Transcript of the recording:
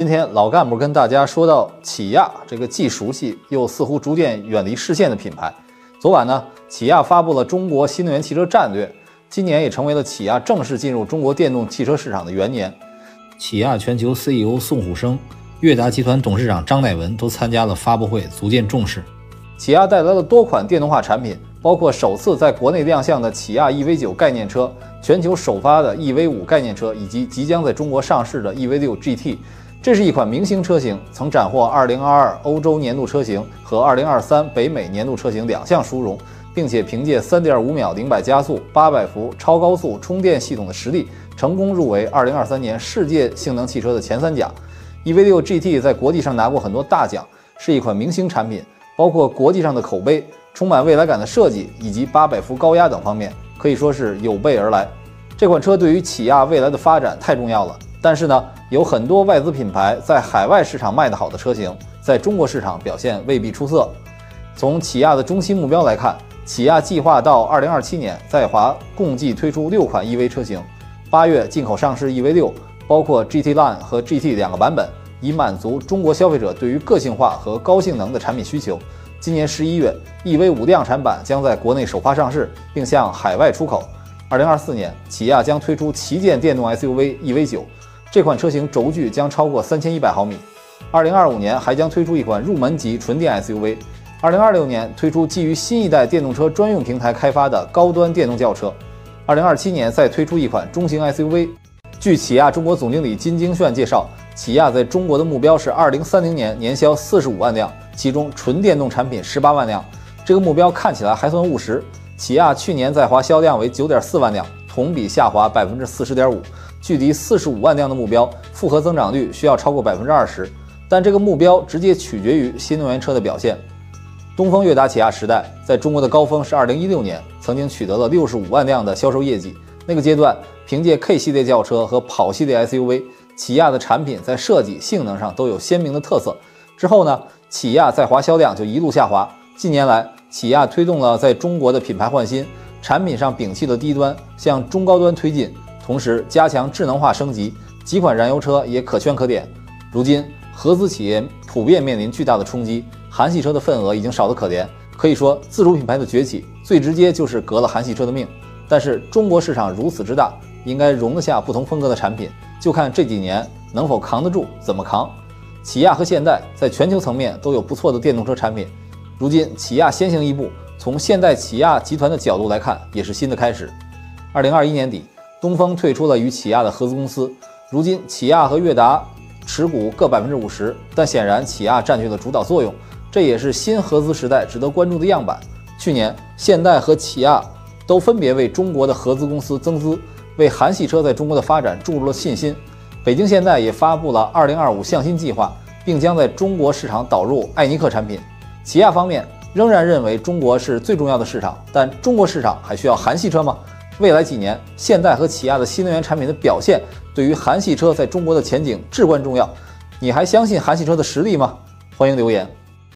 今天老干部跟大家说到起亚这个既熟悉又似乎逐渐远离视线的品牌。昨晚呢，起亚发布了中国新能源汽车战略，今年也成为了起亚正式进入中国电动汽车市场的元年。起亚全球 CEO 宋虎生、悦达集团董事长张乃文都参加了发布会，足见重视。起亚带来了多款电动化产品，包括首次在国内亮相的起亚 EV9 概念车，全球首发的 EV5 概念车，以及即将在中国上市的 EV6 GT。这是一款明星车型，曾斩获2022欧洲年度车型和2023北美年度车型两项殊荣，并且凭借3.5秒零百加速、800伏超高速充电系统的实力，成功入围2023年世界性能汽车的前三甲。EV6 GT 在国际上拿过很多大奖，是一款明星产品，包括国际上的口碑、充满未来感的设计以及800伏高压等方面，可以说是有备而来。这款车对于起亚未来的发展太重要了。但是呢，有很多外资品牌在海外市场卖得好的车型，在中国市场表现未必出色。从起亚的中期目标来看，起亚计划到2027年在华共计推出六款 EV 车型，八月进口上市 EV6，包括 GT Line 和 GT 两个版本，以满足中国消费者对于个性化和高性能的产品需求。今年十一月，EV5 量产版将在国内首发上市，并向海外出口。2024年，起亚将推出旗舰电动 SUV EV9。这款车型轴距将超过三千一百毫米。二零二五年还将推出一款入门级纯电 SUV。二零二六年推出基于新一代电动车专用平台开发的高端电动轿车。二零二七年再推出一款中型 SUV。据起亚中国总经理金京炫介绍，起亚在中国的目标是二零三零年年销四十五万辆，其中纯电动产品十八万辆。这个目标看起来还算务实。起亚去年在华销量为九点四万辆，同比下滑百分之四十点五。距离四十五万辆的目标，复合增长率需要超过百分之二十，但这个目标直接取决于新能源车的表现。东风悦达起亚时代在中国的高峰是二零一六年，曾经取得了六十五万辆的销售业绩。那个阶段，凭借 K 系列轿车和跑系列 SUV，起亚的产品在设计、性能上都有鲜明的特色。之后呢，起亚在华销量就一路下滑。近年来，起亚推动了在中国的品牌换新，产品上摒弃了低端，向中高端推进。同时加强智能化升级，几款燃油车也可圈可点。如今合资企业普遍面临巨大的冲击，韩系车的份额已经少得可怜。可以说，自主品牌的崛起最直接就是革了韩系车的命。但是中国市场如此之大，应该容得下不同风格的产品，就看这几年能否扛得住，怎么扛。起亚和现代在全球层面都有不错的电动车产品。如今起亚先行一步，从现代起亚集团的角度来看，也是新的开始。二零二一年底。东风退出了与起亚的合资公司，如今起亚和悦达持股各百分之五十，但显然起亚占据了主导作用，这也是新合资时代值得关注的样板。去年，现代和起亚都分别为中国的合资公司增资，为韩系车在中国的发展注入了信心。北京现代也发布了二零二五向新计划，并将在中国市场导入艾尼克产品。起亚方面仍然认为中国是最重要的市场，但中国市场还需要韩系车吗？未来几年，现代和起亚的新能源产品的表现，对于韩系车在中国的前景至关重要。你还相信韩系车的实力吗？欢迎留言。